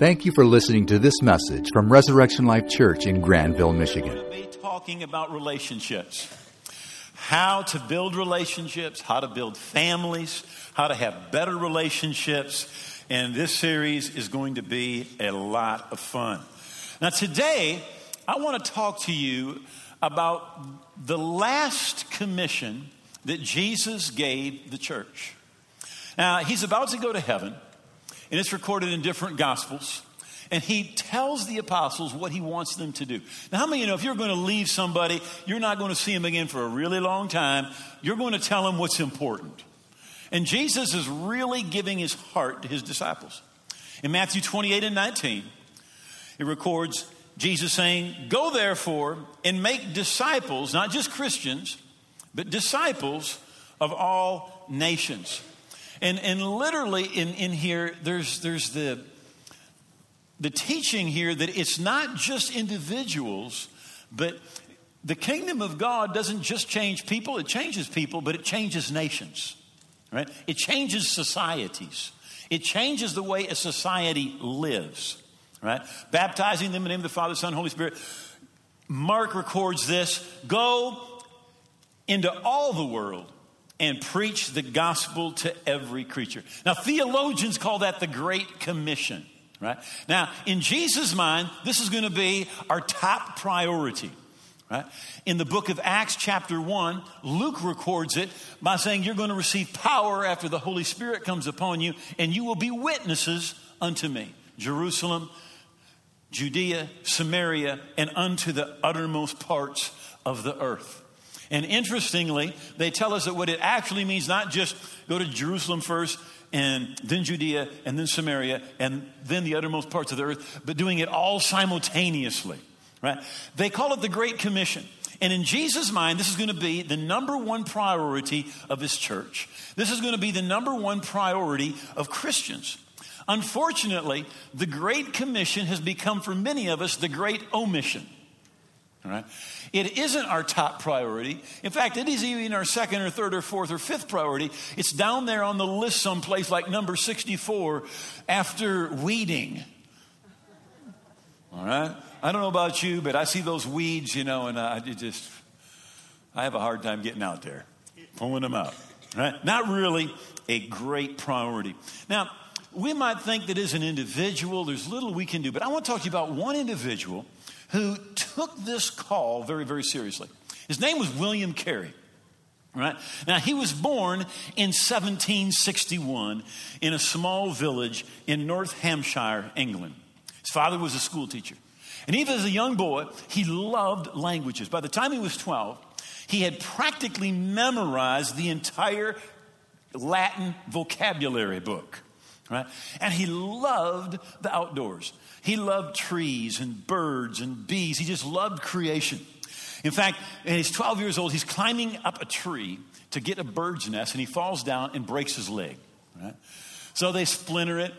Thank you for listening to this message from Resurrection Life Church in Grandville, Michigan. We're going to be talking about relationships. How to build relationships, how to build families, how to have better relationships. And this series is going to be a lot of fun. Now, today, I want to talk to you about the last commission that Jesus gave the church. Now, he's about to go to heaven, and it's recorded in different gospels. And he tells the apostles what he wants them to do. Now, how many of you know if you're going to leave somebody, you're not going to see him again for a really long time? You're going to tell him what's important. And Jesus is really giving his heart to his disciples. In Matthew 28 and 19, it records Jesus saying, Go therefore and make disciples, not just Christians, but disciples of all nations. And, and literally in, in here, there's, there's the, the teaching here that it's not just individuals, but the kingdom of God doesn't just change people, it changes people, but it changes nations, right? It changes societies. It changes the way a society lives, right? Baptizing them in the name of the Father, Son, Holy Spirit. Mark records this go into all the world and preach the gospel to every creature. Now, theologians call that the Great Commission, right? Now, in Jesus' mind, this is going to be our top priority. Right? In the book of Acts, chapter 1, Luke records it by saying, You're going to receive power after the Holy Spirit comes upon you, and you will be witnesses unto me. Jerusalem, Judea, Samaria, and unto the uttermost parts of the earth. And interestingly, they tell us that what it actually means not just go to Jerusalem first and then Judea and then Samaria and then the uttermost parts of the earth, but doing it all simultaneously, right? They call it the Great Commission. And in Jesus' mind, this is going to be the number one priority of his church. This is going to be the number one priority of Christians. Unfortunately, the Great Commission has become for many of us the Great Omission. All right? It isn't our top priority. In fact, it is even our second or third or fourth or fifth priority. It's down there on the list someplace like number 64 after weeding. All right? I don't know about you, but I see those weeds, you know, and I just, I have a hard time getting out there, pulling them out. Right? Not really a great priority. Now, we might think that as an individual, there's little we can do, but I want to talk to you about one individual who took this call very, very seriously. His name was William Carey. Right? Now, he was born in 1761 in a small village in North Hampshire, England. His father was a school teacher. And even as a young boy, he loved languages. By the time he was 12, he had practically memorized the entire Latin vocabulary book. Right? And he loved the outdoors. He loved trees and birds and bees. He just loved creation. In fact, when he's 12 years old, he's climbing up a tree to get a bird's nest, and he falls down and breaks his leg. Right? So they splinter it.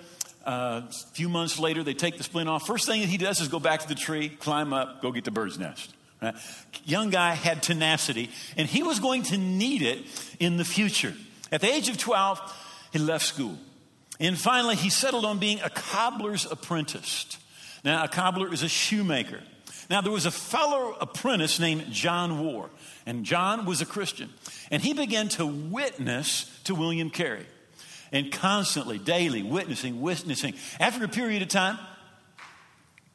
Uh, a few months later, they take the splint off. First thing that he does is go back to the tree, climb up, go get the bird's nest. Right? Young guy had tenacity, and he was going to need it in the future. At the age of 12, he left school. And finally, he settled on being a cobbler's apprentice. Now, a cobbler is a shoemaker. Now, there was a fellow apprentice named John Warr, and John was a Christian. And he began to witness to William Carey, and constantly, daily, witnessing, witnessing. After a period of time,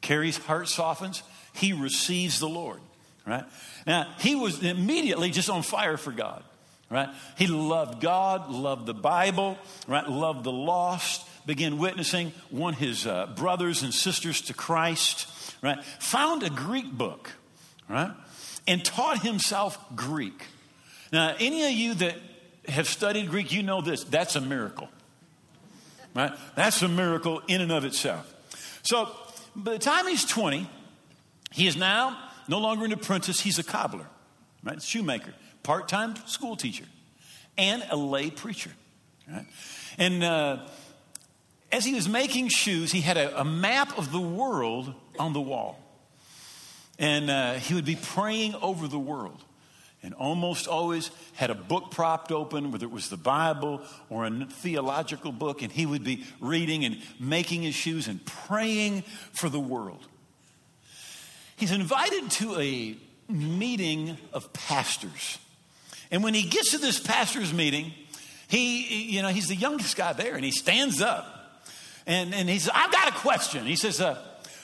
Carey's heart softens. He receives the Lord, right? Now, he was immediately just on fire for God right? He loved God, loved the Bible, right? Loved the lost, began witnessing, won his uh, brothers and sisters to Christ, right? Found a Greek book, right? And taught himself Greek. Now, any of you that have studied Greek, you know this. That's a miracle, right? That's a miracle in and of itself. So, by the time he's 20, he is now no longer an apprentice, he's a cobbler, right? Shoemaker part time school teacher, and a lay preacher. Right? And uh, as he was making shoes, he had a, a, map of the world on the wall. And uh, he would be praying over the world. and almost always had a book propped open, whether it was the Bible or a theological book, and he would be reading and making his shoes and praying for the world. He's invited to a meeting of pastors. And when he gets to this pastor's meeting, he, you know, he's the youngest guy there, and he stands up. And, and he says, I've got a question. He says, uh,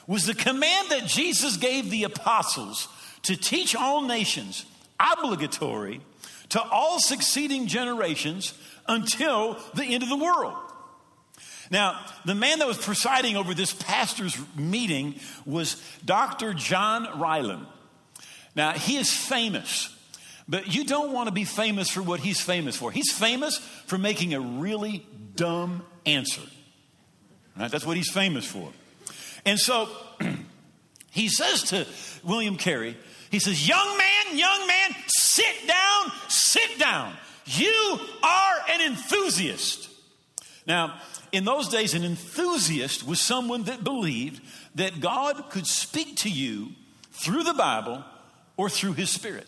Was the command that Jesus gave the apostles to teach all nations obligatory to all succeeding generations until the end of the world? Now, the man that was presiding over this pastor's meeting was Dr. John Ryland. Now, he is famous but you don't want to be famous for what he's famous for. He's famous for making a really dumb answer. Right? That's what he's famous for. And so he says to William Carey, he says, Young man, young man, sit down, sit down. You are an enthusiast. Now, in those days, an enthusiast was someone that believed that God could speak to you through the Bible or through his Spirit.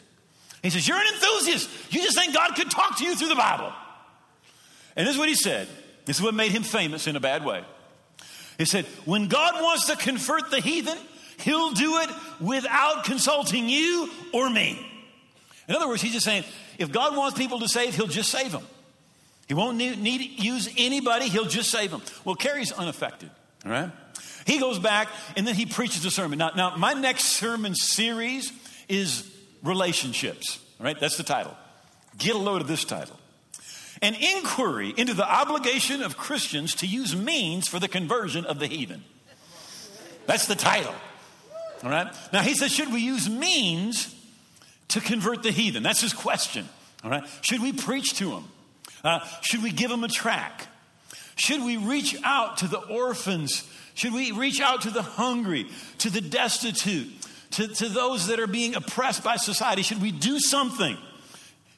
He says, You're an enthusiast. You just think God could talk to you through the Bible. And this is what he said. This is what made him famous in a bad way. He said, When God wants to convert the heathen, he'll do it without consulting you or me. In other words, he's just saying, if God wants people to save, he'll just save them. He won't need, need use anybody, he'll just save them. Well, Carey's unaffected, all right? He goes back and then he preaches a sermon. Now, now my next sermon series is relationships. Right? That's the title. Get a load of this title. An inquiry into the obligation of Christians to use means for the conversion of the heathen. That's the title. All right? Now, he says, should we use means to convert the heathen? That's his question. All right? Should we preach to them? Uh, should we give them a track? Should we reach out to the orphans? Should we reach out to the hungry, to the destitute, to, to those that are being oppressed by society? Should we do something?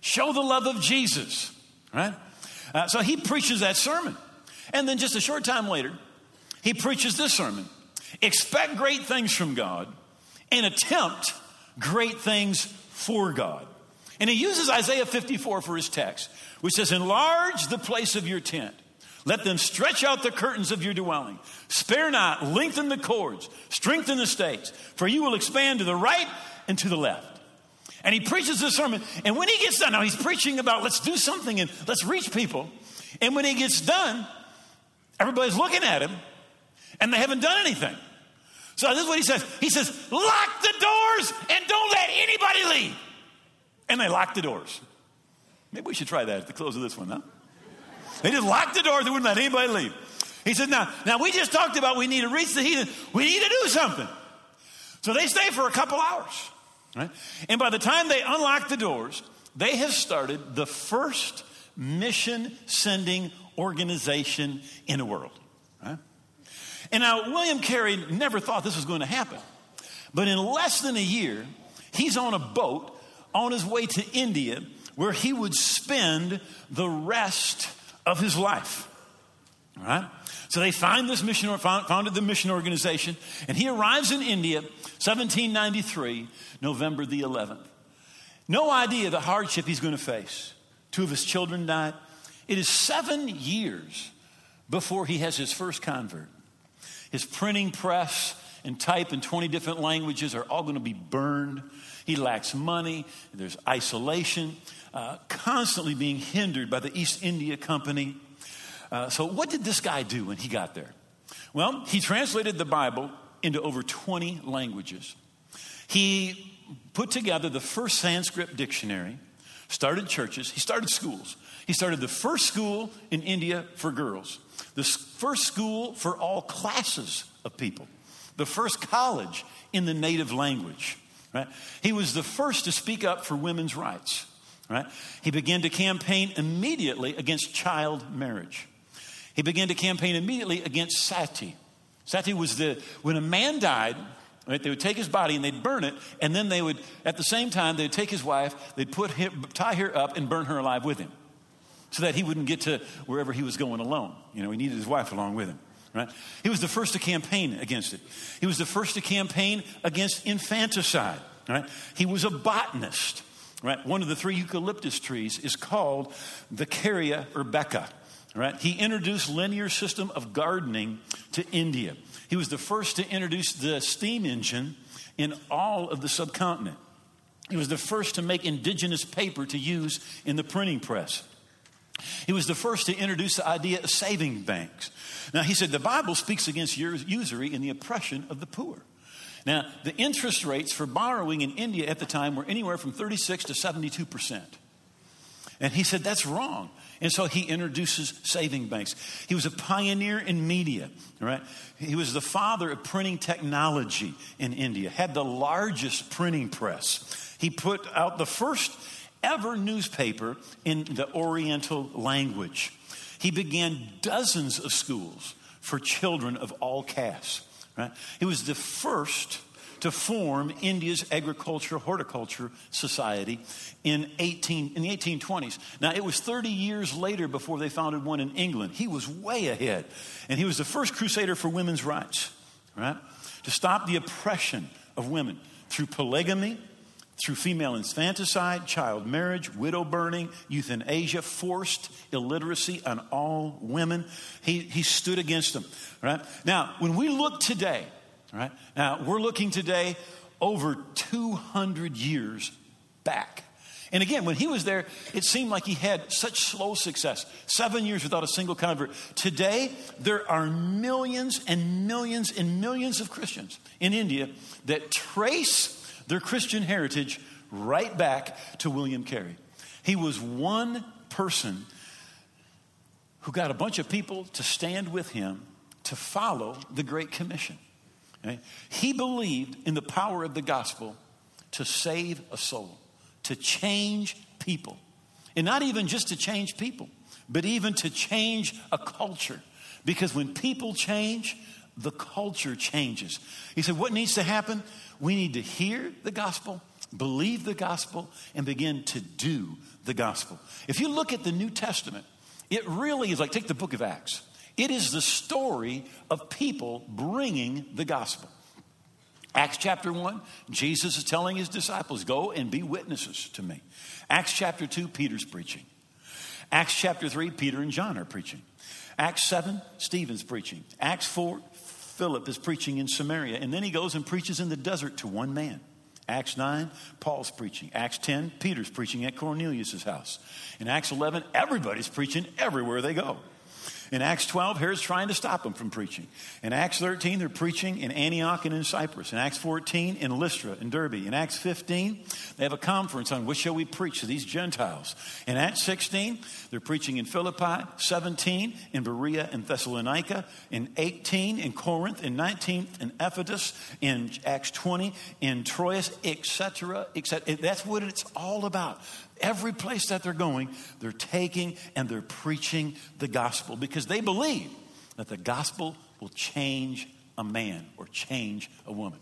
Show the love of Jesus, right? Uh, so he preaches that sermon. And then just a short time later, he preaches this sermon Expect great things from God and attempt great things for God. And he uses Isaiah 54 for his text, which says, Enlarge the place of your tent let them stretch out the curtains of your dwelling. Spare not, lengthen the cords, strengthen the stakes, for you will expand to the right and to the left. And he preaches this sermon. And when he gets done, now he's preaching about let's do something and let's reach people. And when he gets done, everybody's looking at him and they haven't done anything. So this is what he says. He says, lock the doors and don't let anybody leave. And they lock the doors. Maybe we should try that at the close of this one, huh? They just locked the doors. They wouldn't let anybody leave. He said, now, now we just talked about we need to reach the heathen. We need to do something. So they stay for a couple hours. Right? And by the time they unlock the doors, they have started the first mission sending organization in the world. Right? And now, William Carey never thought this was going to happen. But in less than a year, he's on a boat on his way to India where he would spend the rest of his life. All right? So they find this mission, founded the mission organization, and he arrives in India, 1793, November the 11th. No idea the hardship he's going to face. Two of his children died. It is seven years before he has his first convert. His printing press and type in 20 different languages are all going to be burned. He lacks money. There's isolation uh, constantly being hindered by the East India Company. Uh, so, what did this guy do when he got there? Well, he translated the Bible into over 20 languages. He put together the first Sanskrit dictionary, started churches, he started schools. He started the first school in India for girls, the first school for all classes of people, the first college in the native language. Right? He was the first to speak up for women's rights. Right? He began to campaign immediately against child marriage. He began to campaign immediately against sati. Sati was the, when a man died, right, they would take his body and they'd burn it, and then they would, at the same time, they'd take his wife, they'd put him, tie her up and burn her alive with him so that he wouldn't get to wherever he was going alone. You know, he needed his wife along with him. Right? He was the first to campaign against it. He was the first to campaign against infanticide. Right? He was a botanist. Right? One of the three eucalyptus trees is called the Careya arborea, right? He introduced Linnaean system of gardening to India. He was the first to introduce the steam engine in all of the subcontinent. He was the first to make indigenous paper to use in the printing press. He was the first to introduce the idea of saving banks. Now, he said the Bible speaks against usury and the oppression of the poor. Now, the interest rates for borrowing in India at the time were anywhere from 36 to 72 percent. And he said that's wrong. And so he introduces saving banks. He was a pioneer in media, right? He was the father of printing technology in India, had the largest printing press. He put out the first ever newspaper in the Oriental language. He began dozens of schools for children of all castes, right? He was the first to form India's agriculture horticulture society in 18 in the 1820s. Now it was 30 years later before they founded one in England. He was way ahead. And he was the first crusader for women's rights, right? To stop the oppression of women through polygamy, through female infanticide, child marriage, widow burning, euthanasia, forced illiteracy on all women. He, he stood against them, right? Now, when we look today right? Now, we're looking today over 200 years back. And again, when he was there, it seemed like he had such slow success. Seven years without a single convert. Today, there are millions and millions and millions of Christians in India that trace their Christian heritage right back to William Carey. He was one person who got a bunch of people to stand with him to follow the Great Commission. He believed in the power of the gospel to save a soul, to change people. And not even just to change people, but even to change a culture. Because when people change, the culture changes. He said, What needs to happen? We need to hear the gospel, believe the gospel, and begin to do the gospel. If you look at the New Testament, it really is like take the book of Acts. It is the story of people bringing the gospel. Acts chapter 1, Jesus is telling his disciples, Go and be witnesses to me. Acts chapter 2, Peter's preaching. Acts chapter 3, Peter and John are preaching. Acts 7, Stephen's preaching. Acts 4, Philip is preaching in Samaria. And then he goes and preaches in the desert to one man. Acts 9, Paul's preaching. Acts 10, Peter's preaching at Cornelius' house. In Acts 11, everybody's preaching everywhere they go. In Acts 12, Herod's trying to stop them from preaching. In Acts 13, they're preaching in Antioch and in Cyprus. In Acts 14, in Lystra and Derbe. In Acts 15, they have a conference on what shall we preach to these Gentiles. In Acts 16, they're preaching in Philippi. 17, in Berea and Thessalonica. In 18, in Corinth. In 19, in Ephesus. In Acts 20, in Troas, etc., etc. That's what it's all about. Every place that they're going, they're taking and they're preaching the gospel because they believe that the gospel will change a man or change a woman.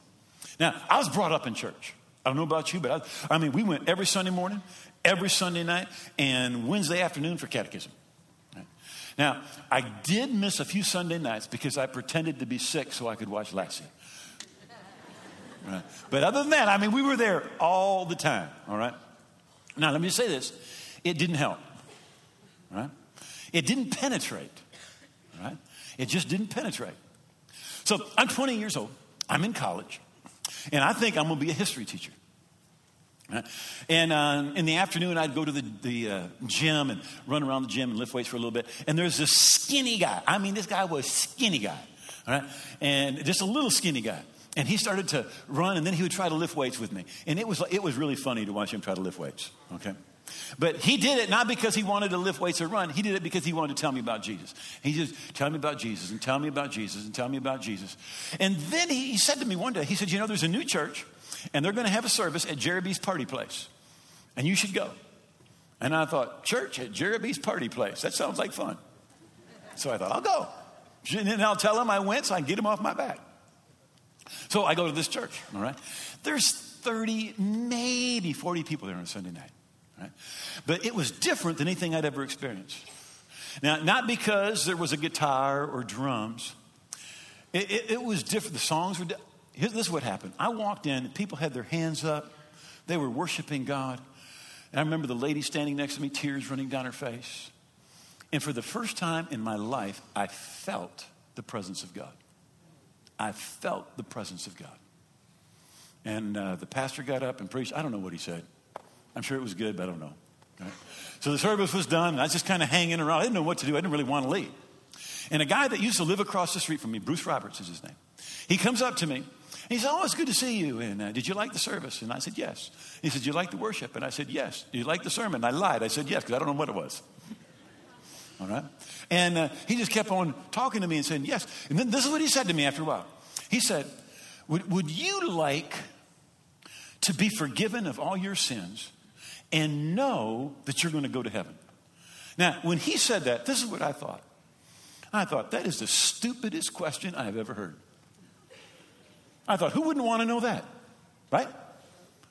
Now, I was brought up in church. I don't know about you, but I, I mean, we went every Sunday morning, every Sunday night, and Wednesday afternoon for catechism. Now, I did miss a few Sunday nights because I pretended to be sick so I could watch Lassie. Right. But other than that, I mean, we were there all the time, all right? Now, let me say this it didn't help, right? It didn't penetrate, right? It just didn't penetrate. So I'm 20 years old, I'm in college, and I think I'm to be a history teacher. And uh, in the afternoon, I'd go to the, the uh, gym and run around the gym and lift weights for a little bit. And there's this skinny guy. I mean, this guy was skinny guy, right? And just a little skinny guy. And he started to run, and then he would try to lift weights with me. And it was, it was really funny to watch him try to lift weights, okay? But he did it not because he wanted to lift weights or run. He did it because he wanted to tell me about Jesus. He just, tell me about Jesus, and tell me about Jesus, and tell me about Jesus. And then he, he said to me one day, he said, you know, there's a new church, and they're going to have a service at Jeremy's party place, and you should go. And I thought, church at Jeremy's party place, that sounds like fun. So I thought, I'll go. And then I'll tell him I went so I can get him off my back. So I go to this church, all right? There's 30, maybe 40 people there on Sunday night, right? But it was different than anything I'd ever experienced. Now, not because there was a guitar or drums, it, it, it was different. The songs were, this is what happened. I walked in, people had their hands up, they were worshiping God. And I remember the lady standing next to me, tears running down her face. And for the first time in my life, I felt the presence of God. I felt the presence of God. And uh, the pastor got up and preached. I don't know what he said. I'm sure it was good, but I don't know. Right? So the service was done, and I was just kind of hanging around. I didn't know what to do. I didn't really want to leave. And a guy that used to live across the street from me, Bruce Roberts is his name, he comes up to me. And he said, Oh, it's good to see you. And uh, did you like the service? And I said, Yes. He said, you like the worship? And I said, Yes. Did you like the sermon? And I lied. I said, Yes, because I don't know what it was. All right? And uh, he just kept on talking to me and saying, Yes. And then this is what he said to me after a while. He said, Would, would you like to be forgiven of all your sins and know that you're going to go to heaven? Now, when he said that, this is what I thought. I thought, that is the stupidest question I've ever heard. I thought, who wouldn't want to know that? Right?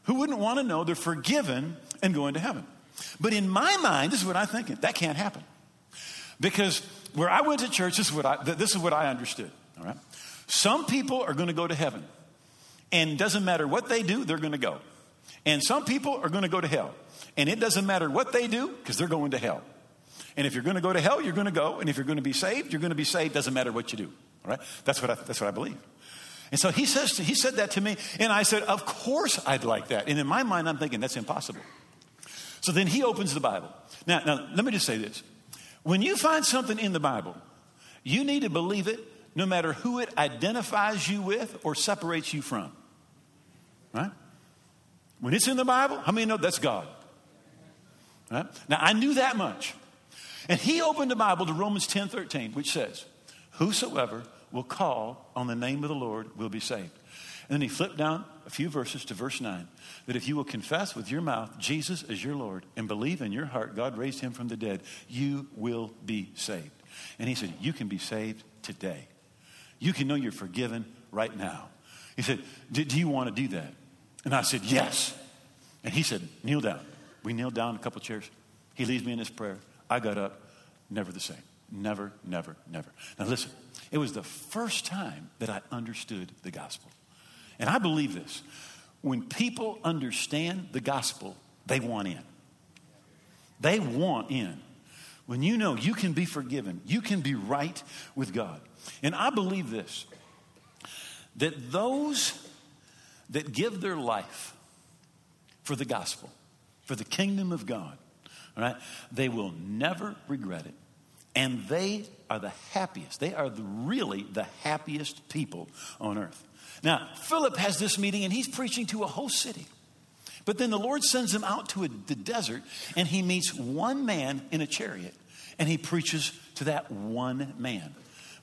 Who wouldn't want to know they're forgiven and going to heaven? But in my mind, this is what I'm thinking. That can't happen. Because where I went to church, this is what I, this is what I understood. All right? Some people are going to go to heaven. And it doesn't matter what they do, they're going to go. And some people are going to go to hell. And it doesn't matter what they do because they're going to hell. And if you're going to go to hell, you're going to go. And if you're going to be saved, you're going to be saved. Doesn't matter what you do. All right? That's what I, that's what I believe. And so he says, to, he said that to me. And I said, of course I'd like that. And in my mind, I'm thinking, that's impossible. So then he opens the Bible. Now, now let me just say this. When you find something in the Bible, you need to believe it no matter who it identifies you with or separates you from. Right? When it's in the Bible, how many know that's God? Right? Now, I knew that much. And he opened the Bible to Romans 10 13, which says, Whosoever will call on the name of the Lord will be saved. And then he flipped down a few verses to verse 9 that if you will confess with your mouth Jesus as your Lord and believe in your heart God raised him from the dead, you will be saved. And he said, You can be saved today. You can know you're forgiven right now. He said, Do you want to do that? And I said, Yes. And he said, Kneel down. We kneeled down a couple chairs. He leads me in his prayer. I got up, never the same. Never, never, never. Now listen, it was the first time that I understood the gospel. And I believe this. When people understand the gospel, they want in. They want in. When you know you can be forgiven, you can be right with God. And I believe this that those that give their life for the gospel, for the kingdom of God, right? They will never regret it. And they are the happiest. They are the, really the happiest people on earth. Now, Philip has this meeting and he's preaching to a whole city. But then the Lord sends him out to a, the desert and he meets one man in a chariot and he preaches to that one man.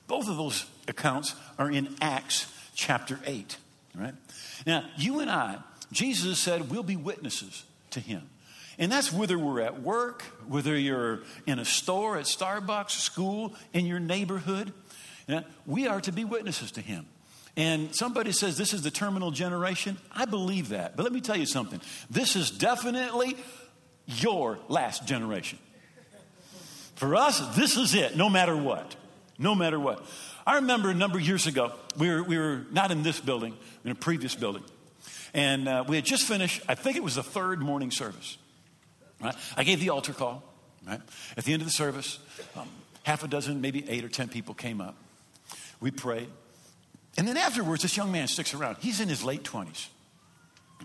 Both of those accounts are in Acts chapter 8, right? Now, you and I, Jesus said, we'll be witnesses to him. And that's whether we're at work, whether you're in a store, at Starbucks, school, in your neighborhood. we are to be witnesses to Him. And somebody says this is the terminal generation. I believe that. But let me tell you something. This is definitely your last generation. For us, this is it, no matter what. No matter what. I remember a number of years ago, we were, we were not in this building, in a previous building. And uh, we had just finished, I think it was the third morning service. Right? I gave the altar call. Right? At the end of the service, um, half a dozen, maybe eight or ten people came up. We prayed. And then afterwards, this young man sticks around. He's in his late 20s.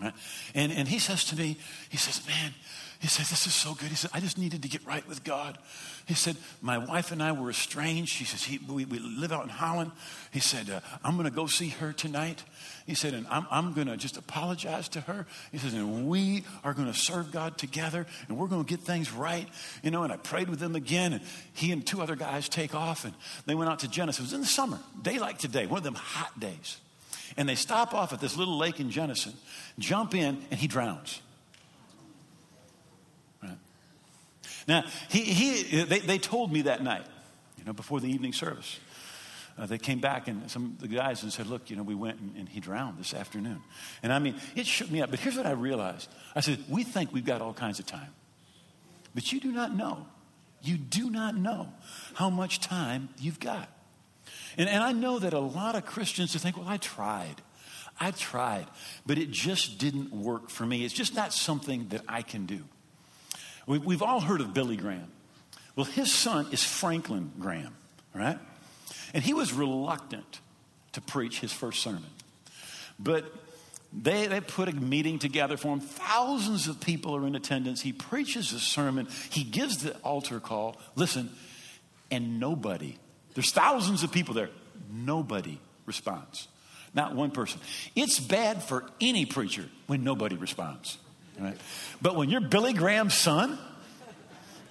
Right? And, and he says to me, he says, Man, he said, This is so good. He said, I just needed to get right with God. He said, My wife and I were estranged. He says, he, we, we live out in Holland. He said, uh, I'm going to go see her tonight. He said, And I'm, I'm going to just apologize to her. He says, And we are going to serve God together and we're going to get things right. You know, and I prayed with them again. And he and two other guys take off and they went out to Jenison. It was in the summer, day like today, one of them hot days. And they stop off at this little lake in Jenison, jump in, and he drowns. Now, he, he, they, they told me that night, you know, before the evening service. Uh, they came back and some of the guys and said, Look, you know, we went and, and, he drowned this afternoon. And I mean, it shook me up. But here's what I realized I said, We think we've got all kinds of time. But you do not know. You do not know how much time you've got. And, and I know that a lot of Christians think, Well, I tried. I tried. But it just didn't work for me. It's just not something that I can do. We, we've all heard of Billy Graham. Well, his son is Franklin Graham, right? And he was reluctant to preach his first sermon. But they, they put a meeting together for him. Thousands of people are in attendance. He preaches a sermon. He gives the altar call. Listen, and nobody, there's thousands of people there, nobody responds. Not one person. It's bad for any preacher when nobody responds. Right? But when you're Billy Graham's son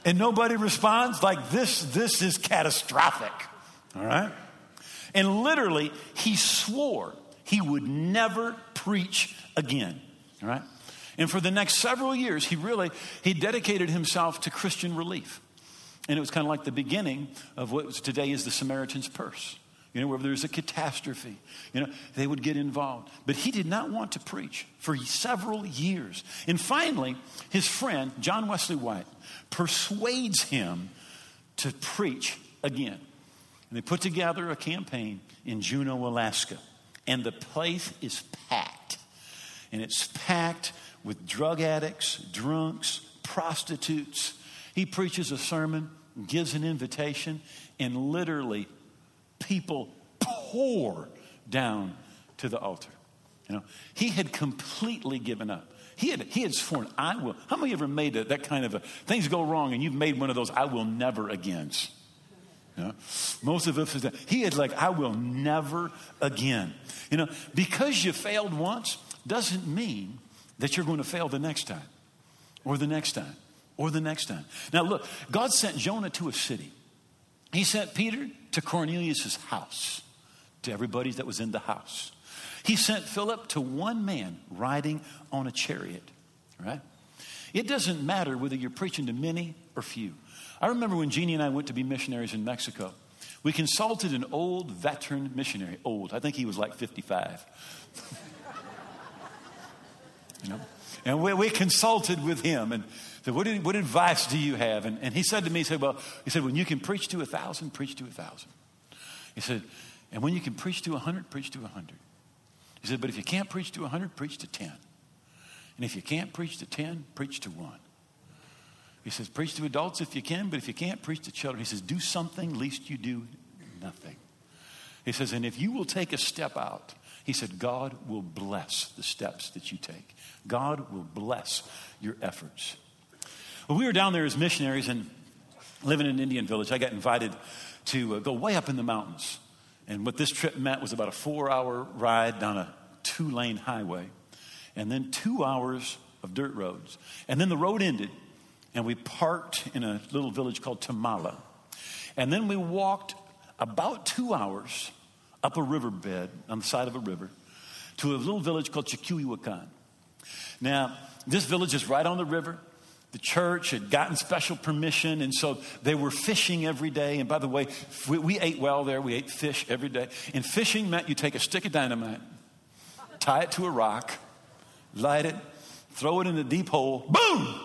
and nobody responds, like this, this is catastrophic. All right? And literally, he swore he would never preach again. All right? And for the next several years, he really he dedicated himself to Christian relief. And it was kind of like the beginning of what today is the Samaritan's Purse. You know, wherever there's a catastrophe, you know, they would get involved. But he did not want to preach for several years. And finally, his friend, John Wesley White, persuades him to preach again. And they put together a campaign in Juneau, Alaska. And the place is packed. And it's packed with drug addicts, drunks, prostitutes. He preaches a sermon, gives an invitation, and literally people pour down to the altar. You know, he had completely given up. He had, he had sworn, I will. How many ever made that, that kind of a, things go wrong and you've made one of those, I will never agains? You know, most of us, he had like, I will never again. You know, because you failed once doesn't mean that you're going to fail the next time or the next time or the next time. Now, look, God sent Jonah to a city. He sent Peter to Cornelius' house, to everybody that was in the house. He sent Philip to one man riding on a chariot, right? It doesn't matter whether you're preaching to many or few. I remember when Jeannie and I went to be missionaries in Mexico. We consulted an old veteran missionary, old. I think he was like 55. you know? And we, we consulted with him and said, what, what advice do you have? And, and he said to me, he said, Well, he said, when you can preach to a thousand, preach to a thousand. He said, and when you can preach to a hundred, preach to a hundred. He said, but if you can't preach to a hundred, preach to ten. And if you can't preach to ten, preach to one. He says, preach to adults if you can, but if you can't, preach to children. He says, do something, least you do nothing. He says, and if you will take a step out, he said, God will bless the steps that you take. God will bless your efforts. When we were down there as missionaries and living in an Indian village, I got invited to uh, go way up in the mountains. And what this trip meant was about a four hour ride down a two lane highway, and then two hours of dirt roads. And then the road ended, and we parked in a little village called Tamala. And then we walked about two hours up a riverbed on the side of a river to a little village called Chiquihuacan. Now, this village is right on the river. The church had gotten special permission, and so they were fishing every day. And by the way, we, we ate well there. We ate fish every day. And fishing meant you take a stick of dynamite, tie it to a rock, light it, throw it in a deep hole, boom!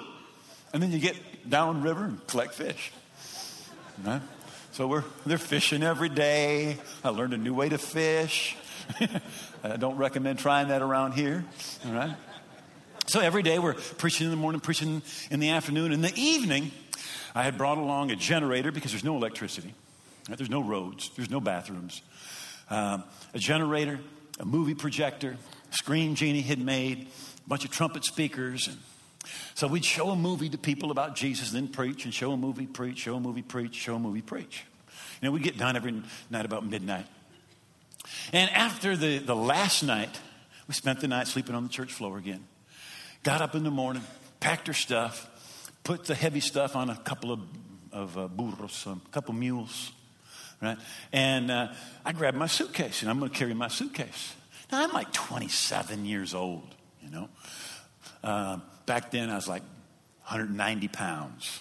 And then you get down river and collect fish. Right? So we're they're fishing every day. I learned a new way to fish. I don't recommend trying that around here. All right. So every day we're preaching in the morning, preaching in the afternoon. In the evening, I had brought along a generator because there's no electricity, right? there's no roads, there's no bathrooms. Um, a generator, a movie projector, screen Jeannie had made, a bunch of trumpet speakers. And so we'd show a movie to people about Jesus, then preach, and show a movie, preach, show a movie, preach, show a movie, preach. You know, we'd get done every night about midnight. And after the, the last night, we spent the night sleeping on the church floor again. Got up in the morning, packed her stuff, put the heavy stuff on a couple of, of uh, burros, a couple mules, right? And uh, I grabbed my suitcase, and I'm going to carry my suitcase. Now, I'm like 27 years old, you know. Uh, back then, I was like 190 pounds.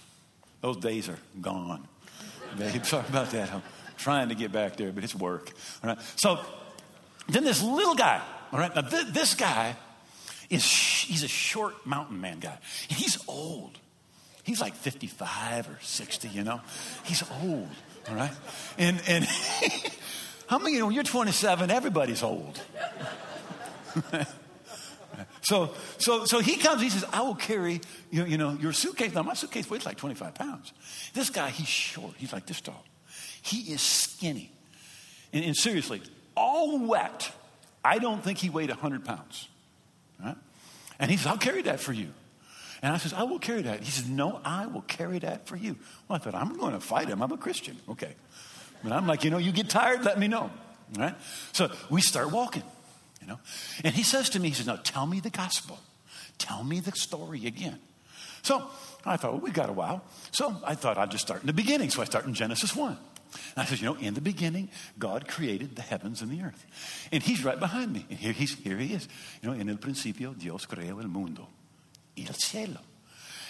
Those days are gone. Babe, sorry about that. I'm trying to get back there, but it's work. All right. So then this little guy, all right, now th- this guy is he's a short mountain man guy. He's old. He's like 55 or 60, you know. He's old, all right? And and how many you know, you're 27, everybody's old. So, so, so he comes, he says, I will carry, you, you know, your suitcase. Now, my suitcase weighs like 25 pounds. This guy, he's short. He's like this tall. He is skinny. And, and seriously, all wet, I don't think he weighed 100 pounds. Right? And he says, I'll carry that for you. And I says, I will carry that. He says, No, I will carry that for you. Well, I thought, I'm going to fight him. I'm a Christian. Okay. But I'm like, you know, you get tired, let me know. All right? So we start walking, you know. And he says to me, he says, Now tell me the gospel. Tell me the story again. So I thought, well, we got a while. So I thought I'd just start in the beginning. So I start in Genesis 1. And I said, you know, in the beginning, God created the heavens and the earth. And he's right behind me. And here, he's, here he is. You know, en el principio Dios creó el mundo y el cielo.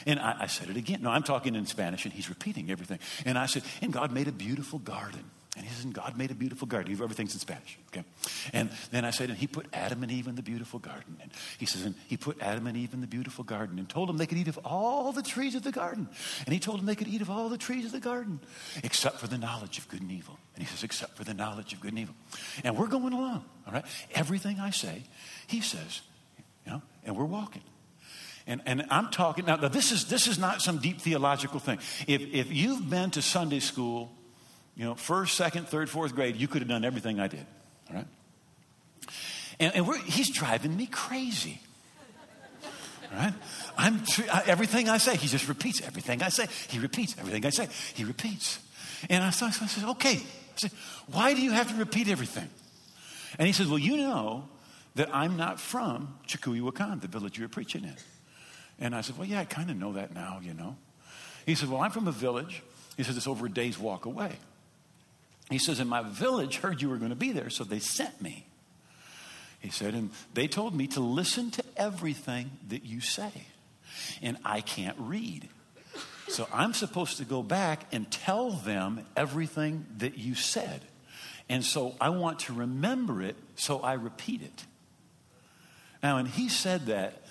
And I, I said it again. No, I'm talking in Spanish, and he's repeating everything. And I said, and God made a beautiful garden. And he says, and God made a beautiful garden. Everything's in Spanish, okay? And then I said, and he put Adam and Eve in the beautiful garden. And he says, and he put Adam and Eve in the beautiful garden and told them they could eat of all the trees of the garden. And he told them they could eat of all the trees of the garden, except for the knowledge of good and evil. And he says, except for the knowledge of good and evil. And we're going along, all right? Everything I say, he says, you know, and we're walking. And, and I'm talking now, this is, this is not some deep theological thing. If, if you've been to Sunday school, you know, first, second, third, fourth grade, you could have done everything I did. All right? And, and he's driving me crazy. All right? I'm, everything I say, he just repeats everything I say. He repeats everything I say. He repeats. And I, I said, okay. I said, why do you have to repeat everything? And he says, well, you know that I'm not from Chikuyiwakan, the village you were preaching in. And I said, Well, yeah, I kind of know that now, you know. He said, Well, I'm from a village. He says, It's over a day's walk away. He says, And my village heard you were going to be there, so they sent me. He said, And they told me to listen to everything that you say. And I can't read. So I'm supposed to go back and tell them everything that you said. And so I want to remember it, so I repeat it. Now, and he said that,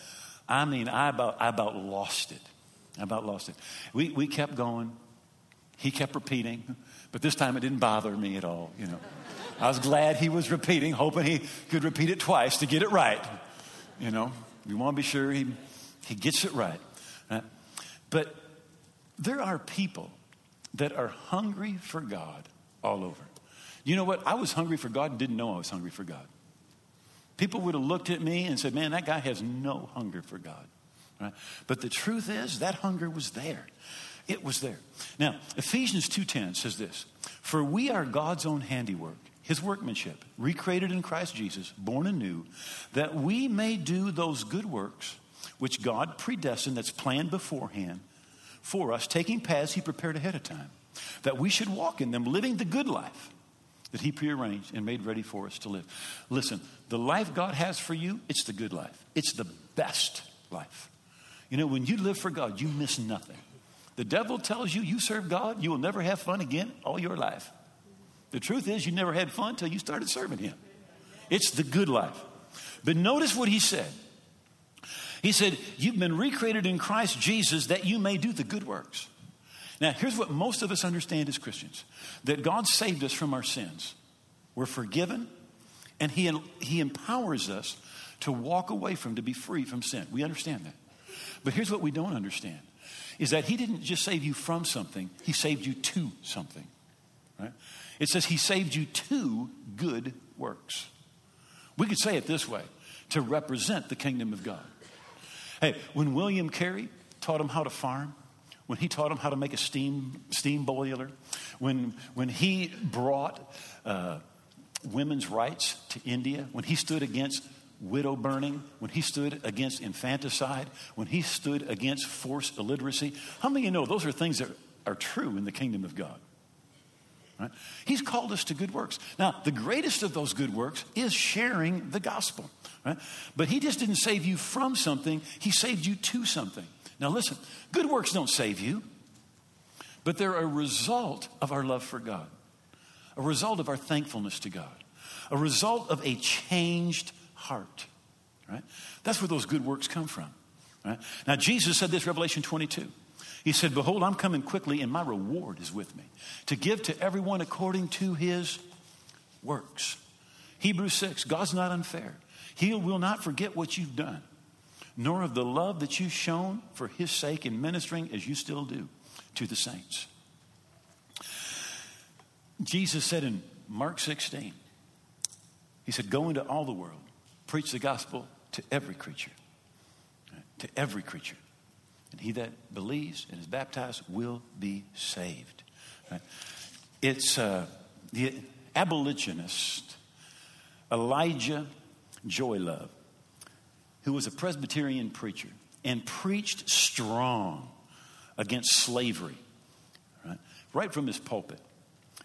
I mean, I about, I about lost it. I about lost it. We, we kept going. He kept repeating, but this time it didn't bother me at all, you know. I was glad he was repeating, hoping he could repeat it twice to get it right. You know, we want to be sure he, he gets it right. right. But there are people that are hungry for God all over. You know what? I was hungry for God and didn't know I was hungry for God. People would have looked at me and said, Man, that guy has no hunger for God. Right? But the truth is, that hunger was there. It was there. Now, Ephesians 2:10 says this: For we are God's own handiwork, his workmanship, recreated in Christ Jesus, born anew, that we may do those good works which God predestined, that's planned beforehand for us, taking paths he prepared ahead of time, that we should walk in them, living the good life that He prearranged and made ready for us to live. Listen, the life God has for you, it's the good life, it's the best life. You know, when you live for God, you miss nothing. The devil tells you you serve God, you will never have fun again all your life. The truth is, you never had fun until you started serving Him. It's the good life. But notice what He said. He said, You've been recreated in Christ Jesus that you may do the good works. Now, here's what most of us understand as Christians that God saved us from our sins. We're forgiven, and He, he empowers us to walk away from, to be free from sin. We understand that. But here's what we don't understand is that He didn't just save you from something, He saved you to something. Right? It says He saved you to good works. We could say it this way to represent the kingdom of God. Hey, when William Carey taught him how to farm, when he taught them how to make a steam, steam boiler, when, when he brought uh, women's rights to India, when he stood against widow burning, when he stood against infanticide, when he stood against forced illiteracy. How many of you know those are things that are true in the kingdom of God? Right? He's called us to good works. Now, the greatest of those good works is sharing the gospel. Right? But he just didn't save you from something, he saved you to something. Now, listen, good works don't save you, but they're a result of our love for God, a result of our thankfulness to God, a result of a changed heart. Right? That's where those good works come from. Right? Now, Jesus said this, Revelation 22. He said, Behold, I'm coming quickly, and my reward is with me to give to everyone according to his works. Hebrews 6, God's not unfair. He will not forget what you've done. nor of the love that you've shown for his sake in ministering as you still do to the saints. Jesus said in Mark 16, He said, Go into all the world, preach the gospel to every creature. To every creature. And he that believes and is baptized will be saved. It's uh, the abolitionist Elijah Joylove, who was a Presbyterian preacher and preached strong against slavery, right, right from his pulpit.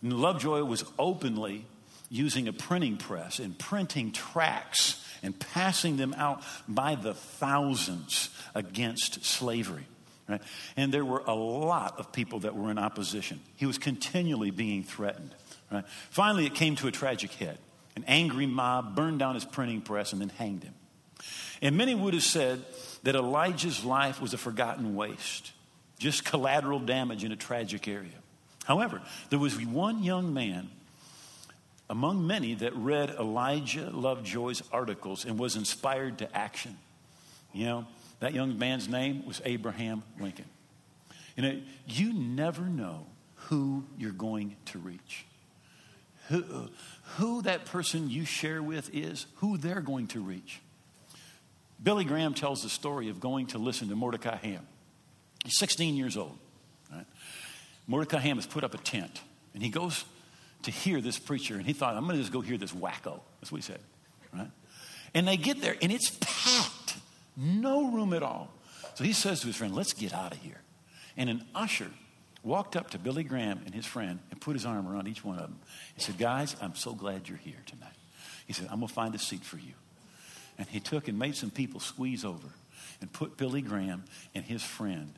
And Lovejoy was openly using a printing press and printing tracts and passing them out by the thousands against slavery. Right? And there were a lot of people that were in opposition. He was continually being threatened. Right? Finally, it came to a tragic head. An angry mob burned down his printing press and then hanged him. And many would have said that Elijah's life was a forgotten waste, just collateral damage in a tragic area. However, there was one young man among many that read Elijah Lovejoy's articles and was inspired to action. You know, that young man's name was Abraham Lincoln. You know, you never know who you're going to reach. Who, who that person you share with is, who they're going to reach. Billy Graham tells the story of going to listen to Mordecai Ham. He's 16 years old. Right? Mordecai Ham has put up a tent, and he goes to hear this preacher, and he thought, I'm going to just go hear this wacko. That's what he said. Right? And they get there, and it's packed, no room at all. So he says to his friend, Let's get out of here. And an usher walked up to Billy Graham and his friend and put his arm around each one of them. He said, Guys, I'm so glad you're here tonight. He said, I'm going to find a seat for you. And he took and made some people squeeze over and put Billy Graham and his friend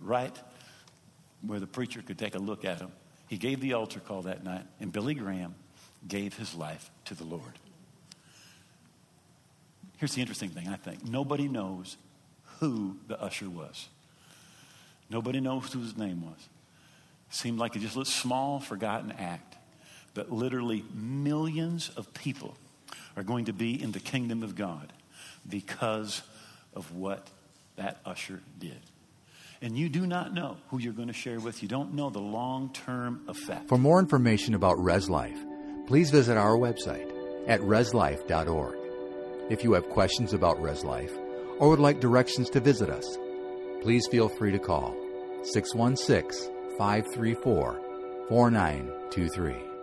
right where the preacher could take a look at him he gave the altar call that night, and Billy Graham gave his life to the Lord. Here's the interesting thing, I think. Nobody knows who the usher was. Nobody knows who his name was. Seemed like a just a small, forgotten act. But literally millions of people are going to be in the kingdom of God because of what that usher did and you do not know who you're going to share with. You don't know the long term effect. For more information about Res Life, please visit our website at reslife.org. If you have questions about Res Life or would like directions to visit us, please feel free to call 616 534 4923.